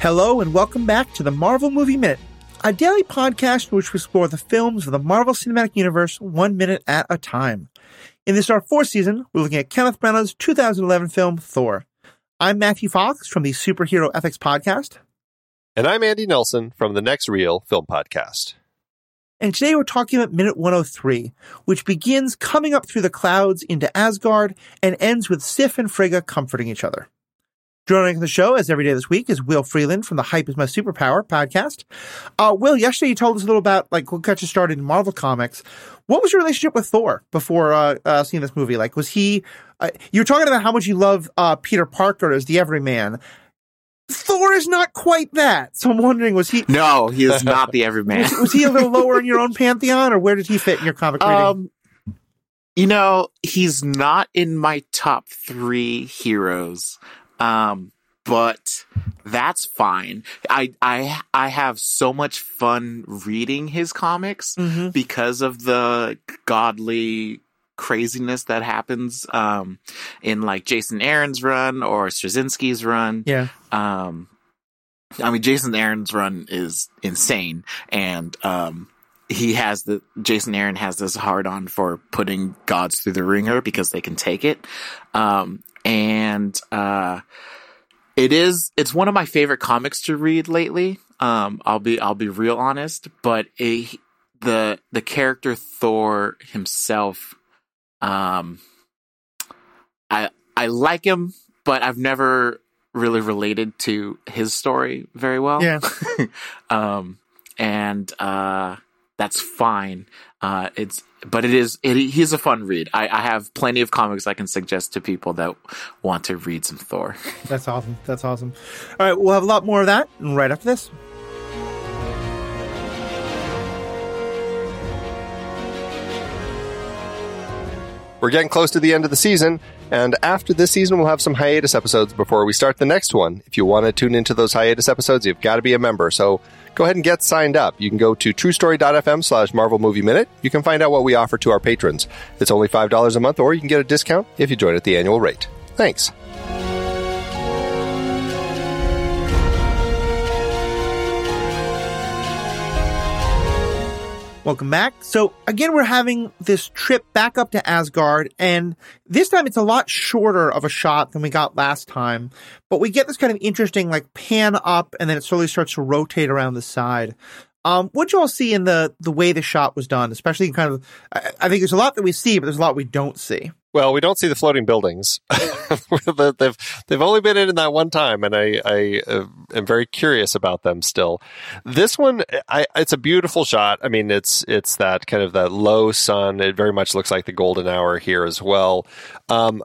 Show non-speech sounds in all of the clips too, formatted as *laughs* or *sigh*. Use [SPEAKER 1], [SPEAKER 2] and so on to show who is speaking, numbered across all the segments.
[SPEAKER 1] Hello, and welcome back to the Marvel Movie Minute, a daily podcast in which we explore the films of the Marvel Cinematic Universe one minute at a time. In this our fourth season, we're looking at Kenneth Branagh's 2011 film Thor. I'm Matthew Fox from the Superhero Ethics Podcast.
[SPEAKER 2] And I'm Andy Nelson from the Next Reel Film Podcast.
[SPEAKER 1] And today we're talking about Minute 103, which begins coming up through the clouds into Asgard and ends with Sif and Frigga comforting each other. Joining the show as every day this week is Will Freeland from the Hype is My Superpower podcast. Uh, Will, yesterday you told us a little about like what got you started in Marvel Comics. What was your relationship with Thor before uh, uh, seeing this movie? Like, was he? Uh, you were talking about how much you love uh, Peter Parker as the Everyman. Thor is not quite that. So I'm wondering, was he?
[SPEAKER 3] No, he is *laughs* not the Everyman.
[SPEAKER 1] was, was he a little lower in your own pantheon, or where did he fit in your comic reading?
[SPEAKER 3] Um, you know, he's not in my top three heroes. Um, but that's fine. I I I have so much fun reading his comics
[SPEAKER 1] Mhm.
[SPEAKER 3] because of the godly craziness that happens um in like Jason Aaron's run or Straczynski's run.
[SPEAKER 1] Yeah.
[SPEAKER 3] Um I mean Jason Aaron's run is insane and um he has the Jason Aaron has this hard on for putting gods through the wringer because they can take it. Um and uh it is it's one of my favorite comics to read lately. Um I'll be I'll be real honest, but it, the the character Thor himself um I I like him, but I've never really related to his story very well.
[SPEAKER 1] Yeah. *laughs*
[SPEAKER 3] um and uh that's fine. Uh it's but it is it he's a fun read. I, I have plenty of comics I can suggest to people that want to read some Thor.
[SPEAKER 1] That's awesome. That's awesome. All right, we'll have a lot more of that right after this.
[SPEAKER 2] We're getting close to the end of the season, and after this season, we'll have some hiatus episodes before we start the next one. If you want to tune into those hiatus episodes, you've got to be a member. So go ahead and get signed up. You can go to truestory.fm slash Marvel Movie Minute. You can find out what we offer to our patrons. It's only $5 a month, or you can get a discount if you join at the annual rate. Thanks.
[SPEAKER 1] Welcome back. So again, we're having this trip back up to Asgard, and this time it's a lot shorter of a shot than we got last time. But we get this kind of interesting like pan up, and then it slowly starts to rotate around the side. Um, what you all see in the the way the shot was done, especially kind of, I, I think there's a lot that we see, but there's a lot we don't see.
[SPEAKER 2] Well, we don't see the floating buildings. *laughs* they've they've only been in that one time, and I I uh, am very curious about them still. This one, I, it's a beautiful shot. I mean, it's it's that kind of that low sun. It very much looks like the golden hour here as well. Um,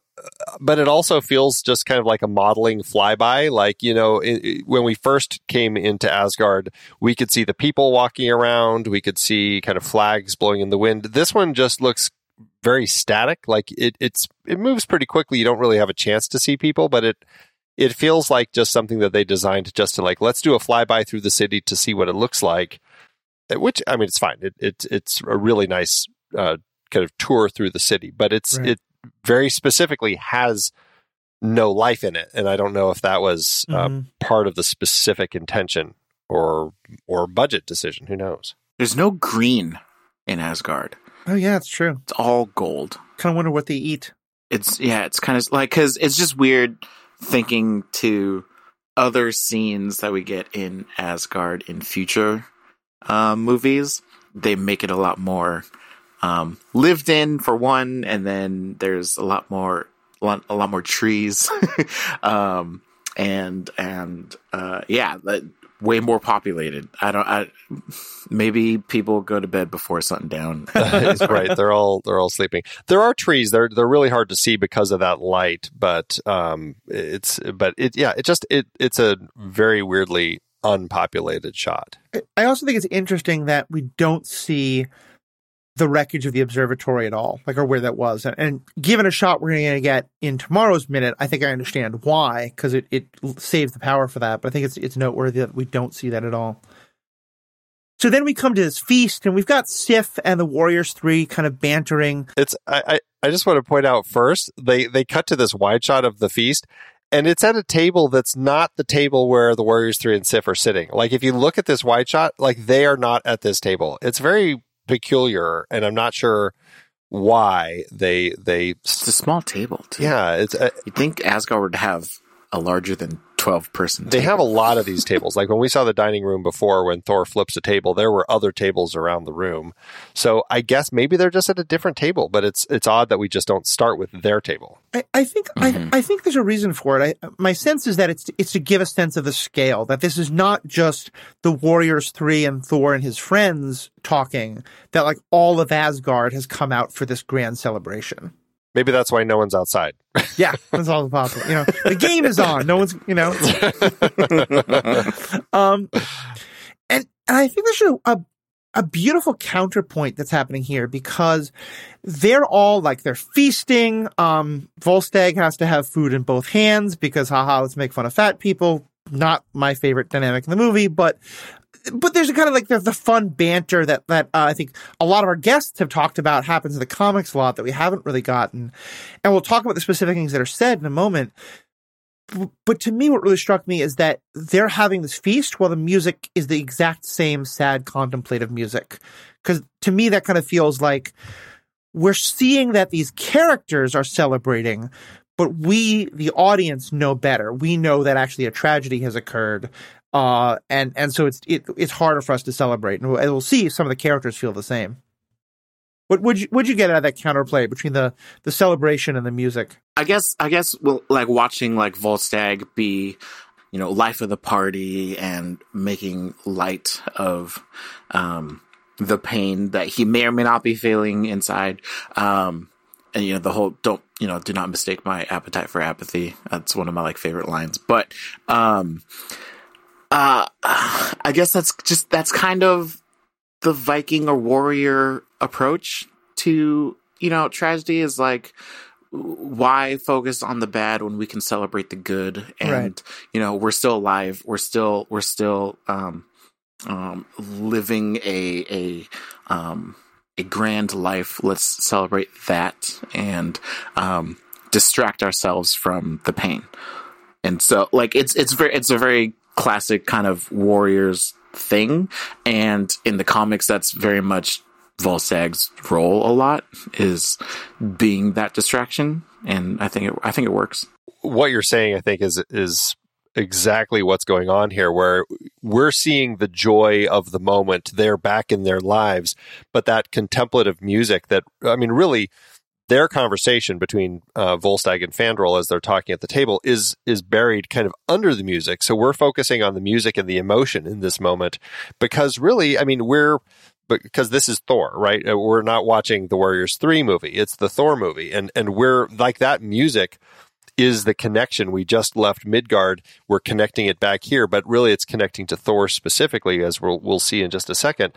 [SPEAKER 2] but it also feels just kind of like a modeling flyby. Like, you know, it, it- when we first came into Asgard, we could see the people walking around, we could see kind of flags blowing in the wind. This one just looks very static. Like it, it's, it moves pretty quickly. You don't really have a chance to see people, but it, it feels like just something that they designed just to like, let's do a flyby through the city to see what it looks like. Uh, Which, I mean, it's fine. It, it it's a really nice, uh, kind of tour through the city, but it's,
[SPEAKER 1] Right.
[SPEAKER 2] it very specifically has no life in it. And I don't know if that was uh,
[SPEAKER 1] Mhm.
[SPEAKER 2] part of the specific intention or, or budget decision. Who knows?
[SPEAKER 3] There's no green in Asgard.
[SPEAKER 1] Oh yeah, it's true.
[SPEAKER 3] It's all gold.
[SPEAKER 1] Kind of wonder what they eat.
[SPEAKER 3] It's yeah, it's kind of like cuz it's just weird thinking to other scenes that we get in Asgard in future um, movies. They make it a lot more um, lived in for one, and then there's a lot more lot, a lot more trees, *laughs* um, and and uh, yeah, like, way more populated. I don't. I maybe people go to bed before sundown. *laughs*
[SPEAKER 2] right. They're all they're all sleeping. There are trees. They're they're really hard to see because of that light. But um, it's but it yeah. It just it it's a very weirdly unpopulated shot.
[SPEAKER 1] I also think it's interesting that we don't see the wreckage of the observatory at all, like or where that was. And, and given a shot we're going to get in tomorrow's minute, I think I understand why because it, it saves the power for that. But I think it's it's noteworthy that we don't see that at all. So then we come to this feast, and we've got Sif and the Warriors Three kind of bantering.
[SPEAKER 2] It's I, I I just want to point out first they they cut to this wide shot of the feast. and it's at a table that's not the table where the Warriors three and Sif are sitting. Like if you look at this wide shot, like they are not at this table. It's very peculiar, and I'm not sure why they they.
[SPEAKER 3] It's a small table. Too.
[SPEAKER 2] Yeah, it's. Uh,
[SPEAKER 3] you think Asgard would have a larger than 12 person
[SPEAKER 2] They have a lot of these tables. Like when we saw the dining room before, when Thor flips a table, there were other tables around the room. So I guess maybe they're just at a different table, but it's it's odd that we just don't start with their table.
[SPEAKER 1] I, I think mm-hmm. I, I think there's a reason for it. I, my sense is that it's it's to give a sense of the scale that this is not just the Warriors three and Thor and his friends talking. That like all of Asgard has come out for this grand celebration.
[SPEAKER 2] Maybe that's why no one's outside. *laughs*
[SPEAKER 1] yeah, that's all possible. You know, the game is on. No one's, you know. *laughs* um, and, and I think there's a, a a beautiful counterpoint that's happening here because they're all like they're feasting. Um, Volstagg has to have food in both hands because haha, let's make fun of fat people. Not my favorite dynamic in the movie, but but there's a kind of like the fun banter that that uh, I think a lot of our guests have talked about happens in the comics a lot that we haven't really gotten, and we'll talk about the specific things that are said in a moment. But to me, what really struck me is that they're having this feast while the music is the exact same sad contemplative music. Because to me, that kind of feels like we're seeing that these characters are celebrating, but we, the audience, know better. We know that actually a tragedy has occurred. Uh, and, and so it's, it, it's harder for us to celebrate. And we'll, we'll see if some of the characters feel the same. What would you would you get out of that counterplay between the the celebration and the music?
[SPEAKER 3] I guess I guess well like watching like Volstagg be you know life of the party and making light of um the pain that he may or may not be feeling inside um and you know the whole don't you know do not mistake my appetite for apathy that's one of my like favorite lines but um uh, *sighs* I guess that's just that's kind of the Viking or warrior approach to you know tragedy is like why focus on the bad when we can celebrate the good? And right. you know we're still alive. We're still we're still um um living a a um a grand life. Let's celebrate that and um distract ourselves from the pain. And so like it's it's very it's a very classic kind of warriors thing. And in the comics, that's very much Volstagg's role a lot is being that distraction. And I think it, I think it works.
[SPEAKER 2] What you're saying, I think, is is exactly what's going on here, where we're seeing the joy of the moment. They're back in their lives, but that contemplative music that I mean, really their conversation between uh, Volstagg and Fandral as they're talking at the table is is buried kind of under the music. So we're focusing on the music and the emotion in this moment because really, I mean, we're because this is Thor, right? Uh, we're not watching the Warriors 3 movie. It's the Thor movie. And and we're like that music is the connection. We just left Midgard. We're connecting it back here, but really it's connecting to Thor specifically as we'll we'll see in just a second.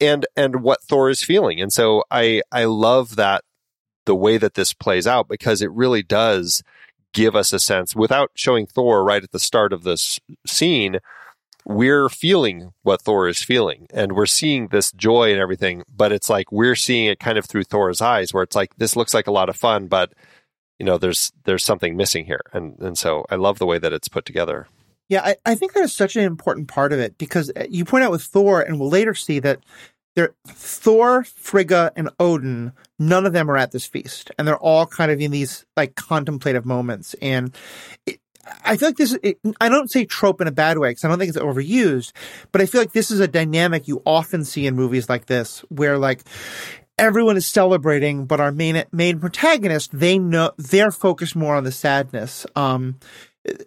[SPEAKER 2] And and what Thor is feeling. And so I I love that the way that this plays out because it really does give us a sense without showing Thor right at the start of this scene. We're feeling what Thor is feeling and we're seeing this joy and everything, but it's like we're seeing it kind of through Thor's eyes where it's like this looks like a lot of fun, but you know, there's there's something missing here. And and so I love the way that it's put together.
[SPEAKER 1] Yeah, I, I think that is such an important part of it because uh, you point out with Thor, and we'll later see that they're Thor, Frigga, and Odin. None of them are at this feast, and they're all kind of in these like contemplative moments. And it, I feel like this. It, I don't say trope in a bad way because I don't think it's overused, but I feel like this is a dynamic you often see in movies like this, where like everyone is celebrating, but our main main protagonist they know they're focused more on the sadness. Um,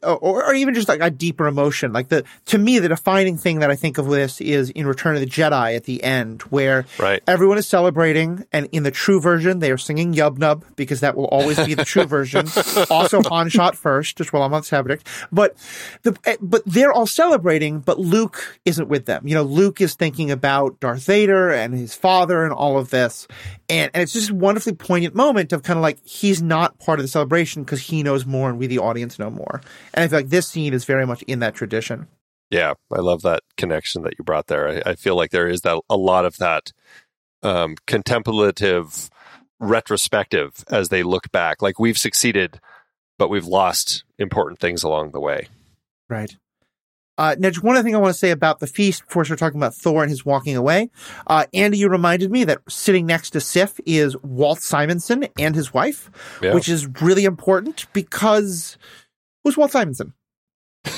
[SPEAKER 1] or, or even just like a deeper emotion. Like the to me, the defining thing that I think of this is in Return of the Jedi at the end, where
[SPEAKER 2] right.
[SPEAKER 1] everyone is celebrating, and in the true version, they are singing Yub Nub because that will always be the true *laughs* version. also, Han shot first, just while I'm on the subject. But the eh, but they're all celebrating, but Luke isn't with them. You know, Luke is thinking about Darth Vader and his father and all of this, and and it's just a wonderfully poignant moment of kind of like he's not part of the celebration because he knows more and we the audience know more. And I feel like this scene is very much in that tradition.
[SPEAKER 2] Yeah, I love that connection that you brought there. I, I feel like there is that a lot of that um, contemplative retrospective as they look back. Like we've succeeded but we've lost important things along the way.
[SPEAKER 1] Right. Uh, now, just one other thing I want to say about the feast before we start talking about Thor and his walking away. Uh, Andy, you reminded me that sitting next to Sif is Walt Simonson and his wife,
[SPEAKER 2] Yeah.
[SPEAKER 1] which is really important because who's Walt Simonson? *laughs*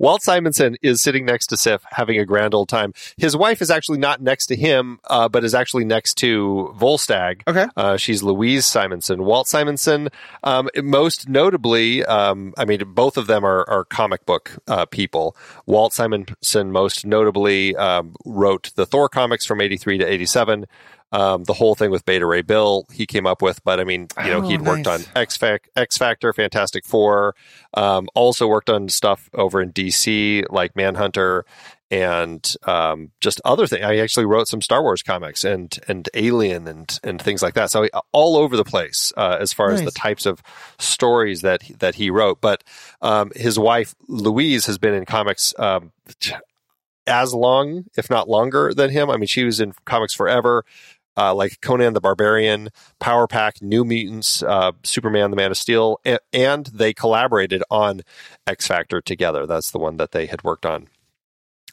[SPEAKER 2] Walt Simonson is sitting next to Sif having a grand old time. His wife is actually not next to him, uh, but is actually next to Volstagg.
[SPEAKER 1] Okay.
[SPEAKER 2] Uh, she's Louise Simonson. Walt Simonson, um, most notably, um, I mean, both of them are, are comic book uh, people. Walt Simonson, most notably, um, wrote the Thor comics from 83 to 87. Um, the whole thing with Beta Ray Bill, he came up with, but I mean, you know,
[SPEAKER 1] Oh,
[SPEAKER 2] he'd worked on X, Fac- X Factor, Fantastic Four, um, also worked on stuff over in DC like Manhunter and um, just other things. I actually wrote some Star Wars comics and and Alien and and things like that. So uh, all over the place uh, as far as the types of stories that he- that he wrote. But um, his wife Louise has been in comics. Um, as long, if not longer, than him. I mean, she was in comics forever, uh, like Conan the Barbarian, Power Pack, New Mutants, uh, Superman, the Man of Steel, and, and they collaborated on X Factor together. That's the one that they had worked on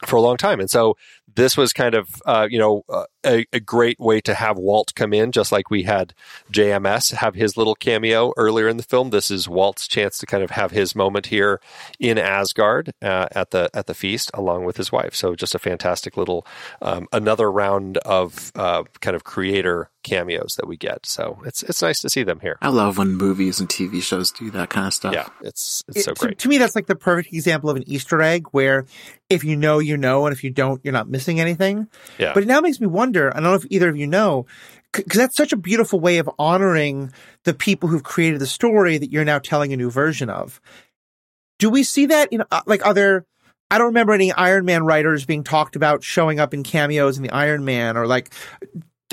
[SPEAKER 2] for a long time. And so this was kind of, uh, you know, uh, a, a great way to have Walt come in, just like we had JMS have his little cameo earlier in the film. This is Walt's chance to kind of have his moment here in Asgard uh, at the at the feast, along with his wife. So just a fantastic little um, another round of uh, kind of creator cameos that we get. So it's it's nice to see them here.
[SPEAKER 3] I love when movies and TV shows do that kind of stuff.
[SPEAKER 2] Yeah, it's it's so
[SPEAKER 1] It- to-
[SPEAKER 2] great.
[SPEAKER 1] To, me, that's like the perfect example of an Easter egg where if you know, you know, and if you don't, you're not missing anything.
[SPEAKER 2] Yeah.
[SPEAKER 1] But it now makes me wonder, I don't know if either of you know, because that's such a beautiful way of honoring the people who've created the story that you're now telling a new version of. Do we see that in, uh, like, other, I don't remember any Iron Man writers being talked about showing up in cameos in the Iron Man or like,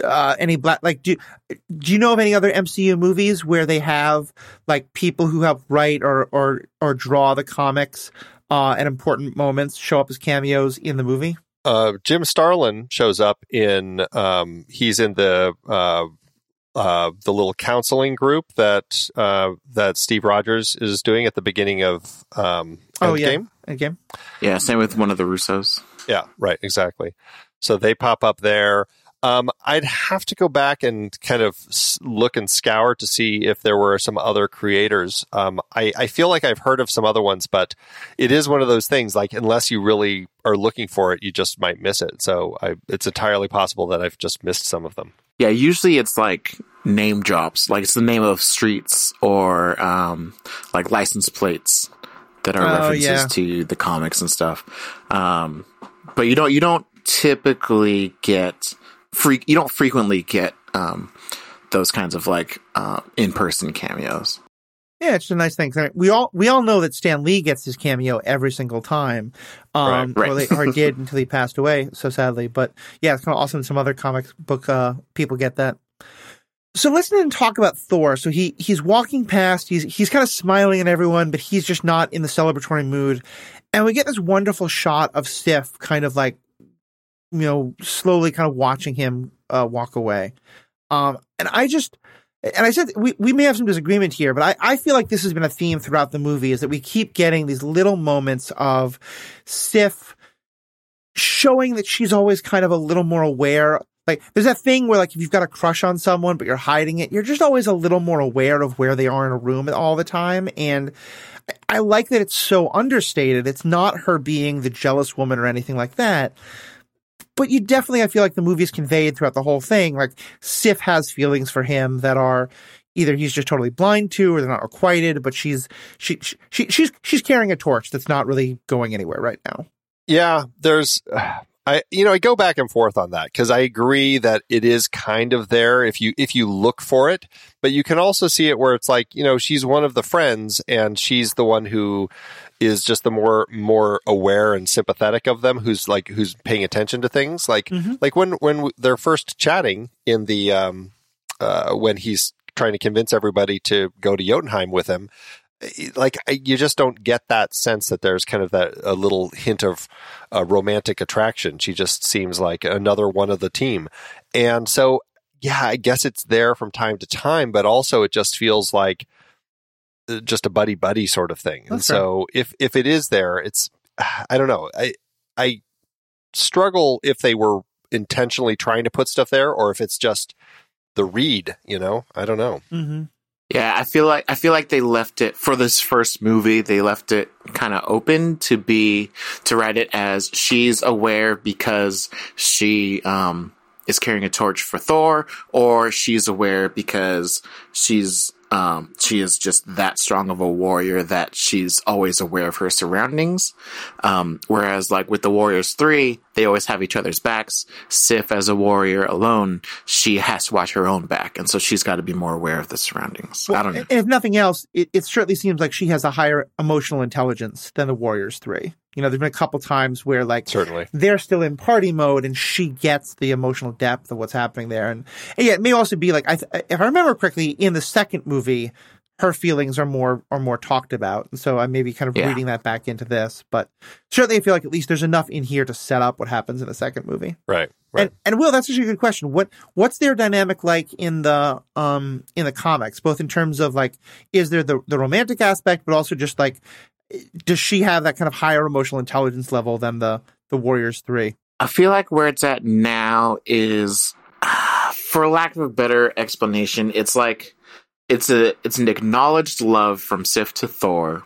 [SPEAKER 1] uh, any black, like, do, do you know of any other MCU movies where they have like people who help write or, or, or draw the comics, uh, at important moments show up as cameos in the movie?
[SPEAKER 2] uh, Jim Starlin shows up in um, he's in the uh, uh, the little counseling group that uh, that Steve Rogers is doing at the beginning of um,
[SPEAKER 1] Oh, yeah.
[SPEAKER 2] Endgame.
[SPEAKER 1] Again?
[SPEAKER 3] Yeah, same with one of the Russos.
[SPEAKER 2] Yeah, right, exactly. So they pop up there. Um, I'd have to go back and kind of look and scour to see if there were some other creators. Um, I, I feel like I've heard of some other ones, but it is one of those things. Like unless you really are looking for it, you just might miss it. So I, it's entirely possible that I've just missed some of them.
[SPEAKER 3] Yeah, usually it's like name drops, like it's the name of streets or um, like license plates that are
[SPEAKER 1] Oh,
[SPEAKER 3] references
[SPEAKER 1] yeah.
[SPEAKER 3] to the comics and stuff. Um, but you don't you don't typically get freak you don't frequently get um, those kinds of like uh, in person cameos.
[SPEAKER 1] Yeah, it's a nice thing. We all we all know that Stan Lee gets his cameo every single time, um,
[SPEAKER 3] Right, right.
[SPEAKER 1] or, they, or did until he passed away, so sadly. But yeah, it's kind of awesome. Some other comic book uh, people get that. So let's then talk about Thor. So he he's walking past. He's he's kind of smiling at everyone, but he's just not in the celebratory mood. And we get this wonderful shot of Sif, kind of like you know, slowly kind of watching him uh, walk away. Um, and I just, and I said we, we may have some disagreement here, but I, I feel like this has been a theme throughout the movie is that we keep getting these little moments of Sif showing that she's always kind of a little more aware. Like there's that thing where like if you've got a crush on someone but you're hiding it, you're just always a little more aware of where they are in a room all the time. And I like that it's so understated. It's not her being the jealous woman or anything like that. But you definitely, I feel like the movie's conveyed throughout the whole thing. Like Sif has feelings for him that are either he's just totally blind to or they're not requited, but she's, she, she, she's, she's carrying a torch that's not really going anywhere right now.
[SPEAKER 2] Yeah, there's *sighs* I you know, I go back and forth on that cuz I agree that it is kind of there if you if you look for it, but you can also see it where it's like, you know, she's one of the friends and she's the one who is just the more more aware and sympathetic of them who's like who's paying attention to things like
[SPEAKER 1] Mhm.
[SPEAKER 2] like when when they're first chatting in the um uh when he's trying to convince everybody to go to Jotunheim with him like you just don't get that sense that there's kind of that a little hint of uh, romantic attraction. She just seems like another one of the team, and so yeah, I guess it's there from time to time, but also it just feels like just a buddy buddy sort of thing. And
[SPEAKER 1] That's fair.
[SPEAKER 2] so if if it is there, it's *sighs* I don't know. I I struggle if they were intentionally trying to put stuff there or if it's just the read, you know? I don't know.
[SPEAKER 1] Mm-hmm.
[SPEAKER 3] Yeah, I feel like I feel like they left it for this first movie. They left it kind of open to be to write it as she's aware because she um is carrying a torch for Thor, or she's aware because she's um she is just that strong of a warrior that she's always aware of her surroundings. Um, whereas like with the Warriors three, they always have each other's backs. Sif as a warrior alone, she has to watch her own back, and so she's got to be more aware of the surroundings. I don't know.
[SPEAKER 1] And if nothing else, it, it certainly seems like she has a higher emotional intelligence than the Warriors Three. You know, there's been a couple times where like
[SPEAKER 2] Certainly.
[SPEAKER 1] they're still in party mode and she gets the emotional depth of what's happening there. And, and yeah, it may also be like, I, th- if I remember correctly, in the second movie, her feelings are more, are more talked about. And so I may be kind of
[SPEAKER 3] Yeah.
[SPEAKER 1] reading that back into this, but certainly I feel like at least there's enough in here to set up what happens in the second movie.
[SPEAKER 2] Right. Right.
[SPEAKER 1] And and Will, that's actually a good question. What what's their dynamic like in the um in the comics, both in terms of like is there the the romantic aspect, but also just like does she have that kind of higher emotional intelligence level than the the Warriors three?
[SPEAKER 3] I feel like where it's at now is, *sighs* for lack of a better explanation, it's like it's a it's an acknowledged love from Sif to Thor.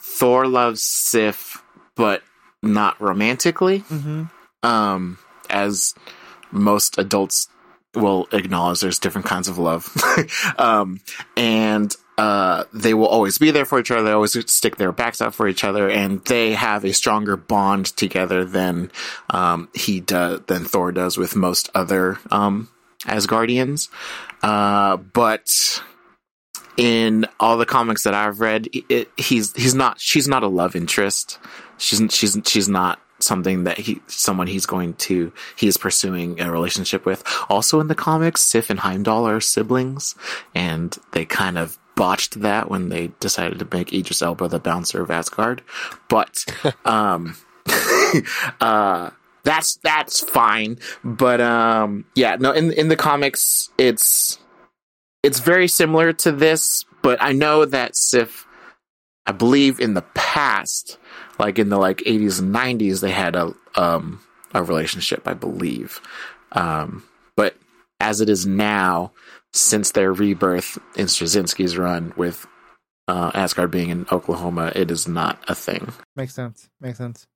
[SPEAKER 3] Thor loves Sif, but not romantically,
[SPEAKER 1] Mm-hmm.
[SPEAKER 3] um, as most adults will acknowledge. There's different kinds of love, *laughs* um, and uh, they will always be there for each other. They always stick their backs out for each other, and they have a stronger bond together than um, he does than Thor does with most other um, Asgardians. Uh, but in all the comics that I've read, it, he's he's not she's not a love interest. She's she's she's not something that he someone he's going to he is pursuing a relationship with. Also in the comics, Sif and Heimdall are siblings, and they kind of botched that when they decided to make Idris Elba the bouncer of Asgard. But *laughs* um *laughs* uh that's that's fine. But um yeah, no in in the comics it's it's very similar to this, but I know that Sif I believe in the past, like in the like 80s and 90s they had a um a relationship, I believe. Um but as it is now since their rebirth in Straczynski's run with uh, Asgard being in Oklahoma, it is not a thing.
[SPEAKER 1] Makes sense. Makes sense.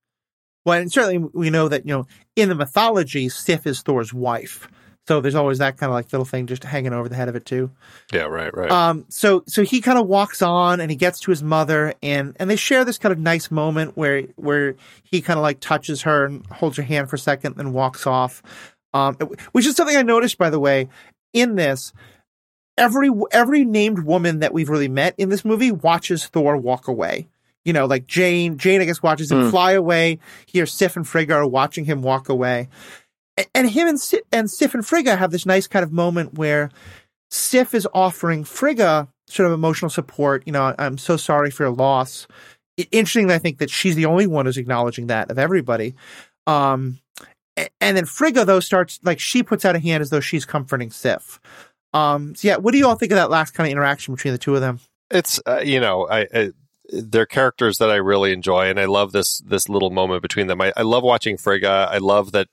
[SPEAKER 1] Well, and certainly we know that you know in the mythology, Sif is Thor's wife. So there's always that kind of like little thing just hanging over the head of it too.
[SPEAKER 2] yeah, right, right.
[SPEAKER 1] Um, so so he kind of walks on and he gets to his mother and and they share this kind of nice moment where where he kind of like touches her and holds her hand for a second, then walks off. Um, which is something I noticed by the way in this. Every every named woman that we've really met in this movie watches Thor walk away. You know, like Jane. Jane, I guess, watches him
[SPEAKER 3] Hmm.
[SPEAKER 1] fly away. Here, Sif and Frigga are watching him walk away, A- and him and Si- and Sif and Frigga have this nice kind of moment where Sif is offering Frigga sort of emotional support. You know, I'm so sorry for your loss. Interesting, I think that she's the only one who's acknowledging that of everybody. Um, and then Frigga though starts like she puts out a hand as though she's comforting Sif. Um, so yeah, what do you all think of that last kind of interaction between the two of them?
[SPEAKER 2] it's uh, you know I, I they're characters that I really enjoy, and I love this this little moment between them. I, I love watching Frigga. I love that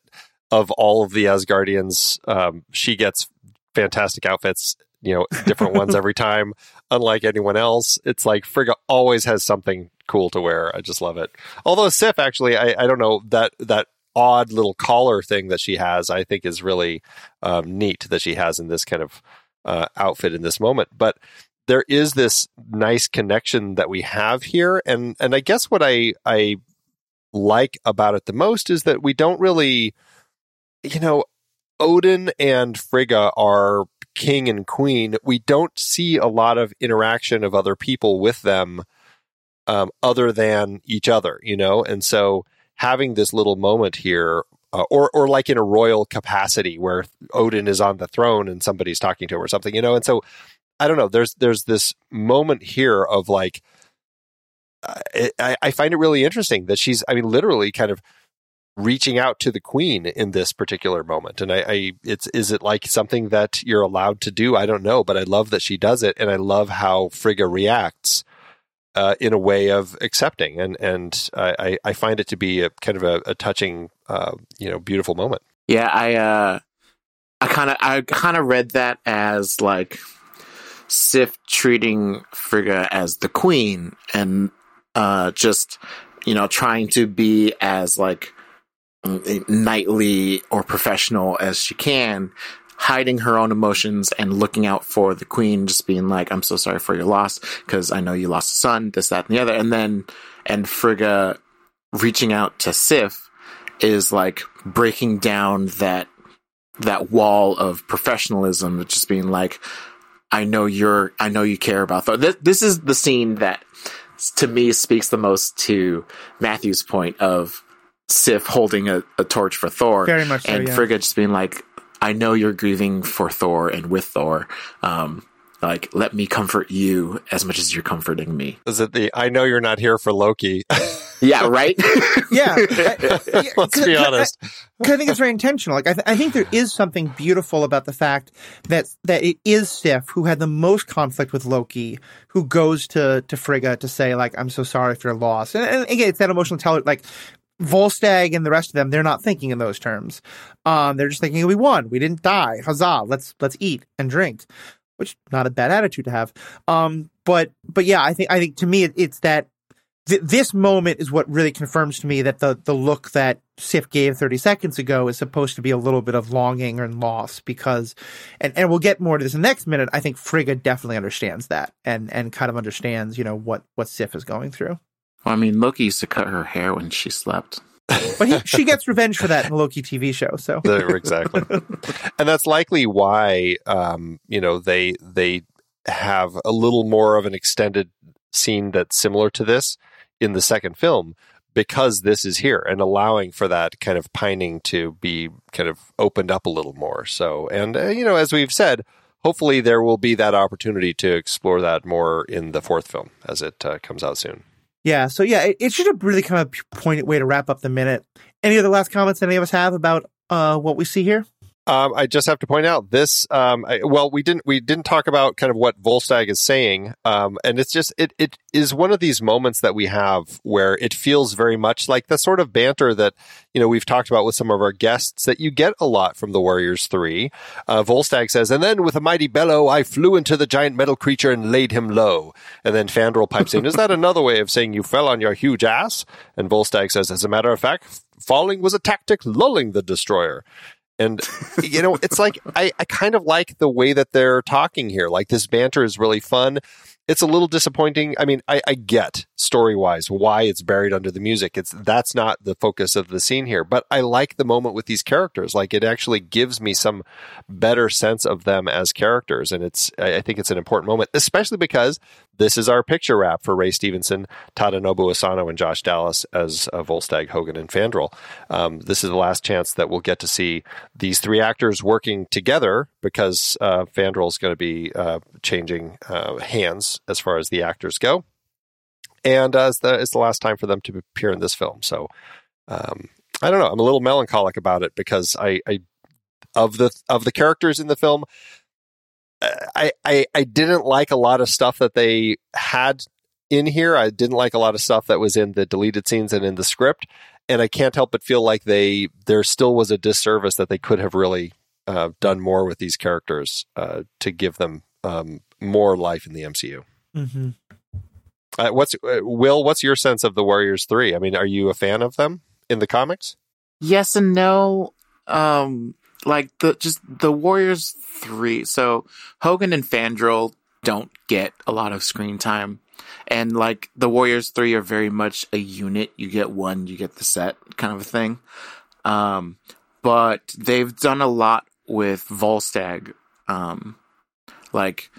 [SPEAKER 2] of all of the Asgardians, um, she gets fantastic outfits. You know, different ones *laughs* every time. Unlike anyone else, it's like Frigga always has something cool to wear. I just love it. Although Sif, actually, I, I don't know that that odd little collar thing that she has. I think is really um, neat that she has in this kind of uh, outfit in this moment. But there is this nice connection that we have here and and I guess what I I like about it the most is that we don't really you know Odin and Frigga are king and queen we don't see a lot of interaction of other people with them um, other than each other you know and so having this little moment here uh, or or like in a royal capacity where Odin is on the throne and somebody's talking to him or something you know and so I don't know. There's there's this moment here of like, I, I find it really interesting that she's, I mean, literally kind of reaching out to the queen in this particular moment. And I, I, it's is it like something that you're allowed to do? I don't know, but I love that she does it, and I love how Frigga reacts uh, in a way of accepting, and and I, I find it to be a kind of a, a touching, uh, you know, beautiful moment.
[SPEAKER 3] Yeah, I uh, I kind of I kind of read that as like Sif treating Frigga as the queen and uh, just you know trying to be as like knightly or professional as she can hiding her own emotions and looking out for the queen, just being like, I'm so sorry for your loss because I know you lost a son, this, that, and the other. And then, and Frigga reaching out to Sif is like breaking down that, that wall of professionalism, just being like, I know you're, I know you care about Thor. This, this is the scene that to me speaks the most to Matthew's point of Sif holding a, a torch for Thor.
[SPEAKER 1] Very much so,
[SPEAKER 3] And
[SPEAKER 1] yeah.
[SPEAKER 3] Frigga just being like, I know you're grieving for Thor and with Thor. Um, like, let me comfort you as much as you're comforting me.
[SPEAKER 2] Is it the I know you're not here for Loki? *laughs*
[SPEAKER 3] Yeah, right? *laughs*
[SPEAKER 1] Yeah. I- *laughs* I-
[SPEAKER 2] Let's be honest.
[SPEAKER 1] Cause I think it's very intentional. Like I, th- I think there is something beautiful about the fact that that it is Sif who had the most conflict with Loki, who goes to to Frigga to say like, "I'm so sorry for your loss." And, and again, it's that emotional intelligence. Like Volstagg and the rest of them, they're not thinking in those terms. Um, they're just thinking, "We won. We didn't die. Huzzah! Let's let's eat and drink." Which not a bad attitude to have. Um, but but yeah, I think I think to me it, it's that th- this moment is what really confirms to me that the the look that Sif gave 30 seconds ago is supposed to be a little bit of longing and loss because and and we'll get more to this in the next minute I think Frigga definitely understands that and and kind of understands you know what what Sif is going through
[SPEAKER 3] well, I mean, Loki used to cut her hair when she slept.
[SPEAKER 1] but he, she gets revenge for that in the Loki TV show so
[SPEAKER 2] exactly, and that's likely why um, you know they they have a little more of an extended scene that's similar to this in the second film because this is here and allowing for that kind of pining to be kind of opened up a little more. So, and uh, you know, as we've said, hopefully there will be that opportunity to explore that more in the fourth film as it uh, comes out soon.
[SPEAKER 1] Yeah so yeah it, it's just a really kind of poignant way to wrap up the minute. Any other last comments any of us have about uh what we see here
[SPEAKER 2] Um, I just have to point out this. Um, I, well, we didn't we didn't talk about kind of what Volstagg is saying, um, and it's just it it is one of these moments that we have where it feels very much like the sort of banter that you know we've talked about with some of our guests that you get a lot from the Warriors Three. Uh, Volstagg says, and then with a mighty bellow, I flew into the giant metal creature and laid him low. And then Fandral pipes in, is that another way of saying you fell on your huge ass? And Volstagg says, as a matter of fact, falling was a tactic lulling the destroyer. And *laughs* you know, it's like I, I kind of like the way that they're talking here. Like this banter is really fun. It's a little disappointing. I mean, I, I get story wise why it's buried under the music. It's that's not the focus of the scene here. But I like the moment with these characters. Like it actually gives me some better sense of them as characters, and it's I think it's an important moment, especially because this is our picture wrap for Ray Stevenson, Tadanobu Asano, and Josh Dallas as uh, Volstagg, Hogun, and Fandral. Um, this is the last chance that we'll get to see these three actors working together because uh, Fandral is going to be uh, changing uh, hands as far as the actors go, and as the, it's the last time for them to appear in this film. So um, I don't know. I'm a little melancholic about it because I, I of the of the characters in the film. I, I I didn't like a lot of stuff that they had in here. I didn't like a lot of stuff that was in the deleted scenes and in the script, and I can't help but feel like they there still was a disservice that they could have really uh, done more with these characters uh, to give them um, more life in the MCU.
[SPEAKER 1] mm-hmm.
[SPEAKER 2] Uh, what's uh, Will? What's your sense of the Warriors Three? I mean, are you a fan of them in the comics?
[SPEAKER 3] yes and no. Um, like the just the Warriors three. So Hogun and Fandral don't get a lot of screen time, and like the Warriors three are very much a unit. You get one, you get the set kind of a thing. Um, but they've done a lot with Volstagg. Um, like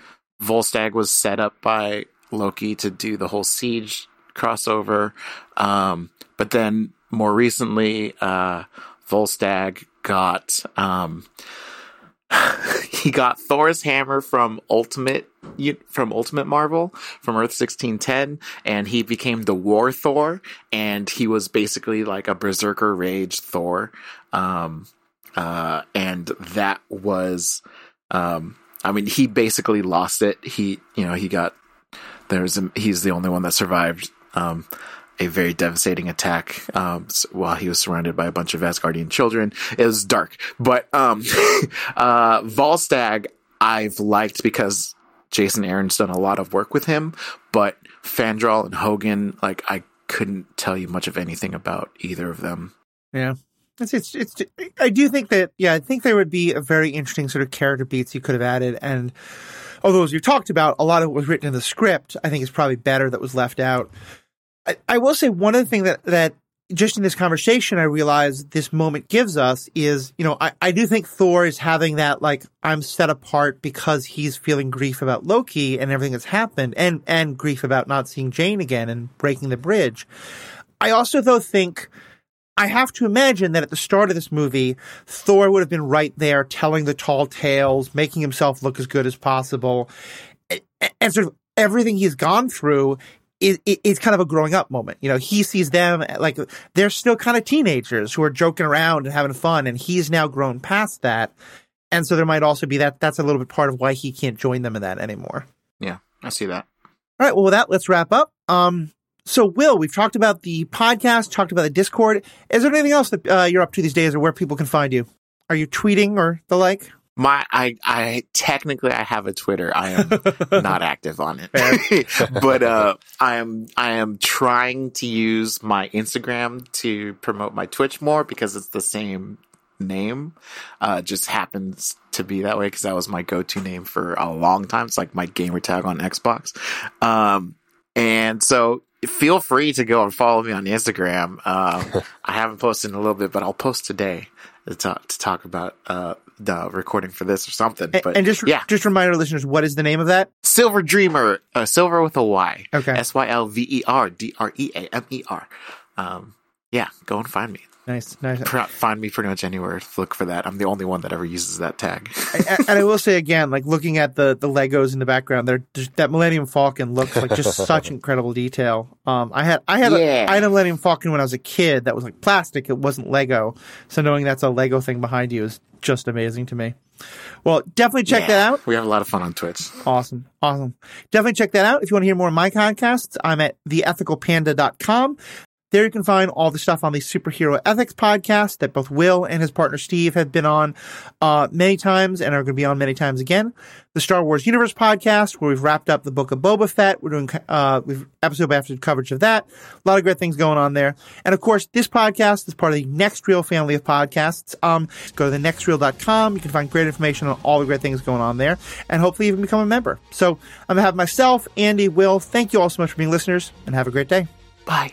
[SPEAKER 3] Volstagg was set up by Loki to do the whole siege crossover. Um, but then more recently, uh, Volstagg got, um, *laughs* he got Thor's hammer from Ultimate, from Ultimate Marvel, from Earth 1610, and he became the War Thor, and he was basically like a Berserker Rage Thor. Um, uh, and that was, um, I mean, he basically lost it. He, you know, he got there's a, he's the only one that survived um, a very devastating attack um, while he was surrounded by a bunch of Asgardian children. It was dark, but um, *laughs* uh, I've liked because Jason Aaron's done a lot of work with him, but Fandral and Hogun, like I couldn't tell you much of anything about either of them.
[SPEAKER 1] Yeah. It's, it's, it's, I do think that, yeah, I think there would be a very interesting sort of character beats you could have added. And although, as you talked about, a lot of it was written in the script, I think is probably better that was left out. I, I will say one of the things that, that just in this conversation, I realize this moment gives us is, you know, I, I do think Thor is having that, like, I'm set apart because he's feeling grief about Loki and everything that's happened and, and grief about not seeing Jane again and breaking the bridge. I also, though, think I have to imagine that at the start of this movie, Thor would have been right there telling the tall tales, making himself look as good as possible. And sort of everything he's gone through is, is kind of a growing up moment. You know, he sees them like they're still kind of teenagers who are joking around and having fun, and he's now grown past that. And so there might also be that that's a little bit part of why he can't join them in that anymore.
[SPEAKER 3] Yeah, I see that.
[SPEAKER 1] All right, well, with that, let's wrap up. Um, so, Will, we've talked about the podcast, talked about the Discord. Is there anything else that uh, you're up to these days, or where people can find you? Are you tweeting or the like?
[SPEAKER 3] My, I, I technically I have a Twitter. I am *laughs* not active on it, *laughs* but uh, I am, I am trying to use my Instagram to promote my Twitch more because it's the same name. Uh, just happens to be that way because that was my go-to name for a long time. It's like my gamer tag on Xbox. Um, and so feel free to go and follow me on Instagram. Um, *laughs* I haven't posted in a little bit, but I'll post today to talk, to talk about uh, the recording for this or something. But
[SPEAKER 1] and just
[SPEAKER 3] yeah,
[SPEAKER 1] just remind our listeners what is the name of that?
[SPEAKER 3] Silver Dreamer, uh, Silver with a Y.
[SPEAKER 1] Okay,
[SPEAKER 3] S Y L V E R D R E A M E R. Um, yeah, go and find me.
[SPEAKER 1] Nice, nice.
[SPEAKER 3] Find me pretty much anywhere. Look for that. I'm the only one that ever uses that tag.
[SPEAKER 1] and, and, I will say again, like looking at the the Legos in the background, there that Millennium Falcon looks like just *laughs* such incredible detail. Um, I had I had yeah. a, I had a Millennium Falcon when I was a kid that was like plastic. It wasn't Lego. So knowing that's a Lego thing behind you is just amazing to me. Well, definitely check
[SPEAKER 3] yeah,
[SPEAKER 1] that out.
[SPEAKER 3] We have a lot of fun on Twitch.
[SPEAKER 1] Awesome. Awesome. Definitely check that out. If you want to hear more of my podcasts, I'm at theethicalpanda.com. There you can find all the stuff on the Superhero Ethics podcast that both Will and his partner Steve have been on uh, many times and are going to be on many times again. The Star Wars Universe podcast, where we've wrapped up the book of Boba Fett. We're doing uh, we've episode by episode coverage of that. A lot of great things going on there. And of course, this podcast is part of the Next Reel family of podcasts. Um, go to the nextreel.com. You can find great information on all the great things going on there and hopefully even become a member. So I'm going to have myself, Andy, Will, thank you all so much for being listeners and have a great day.
[SPEAKER 3] Bye.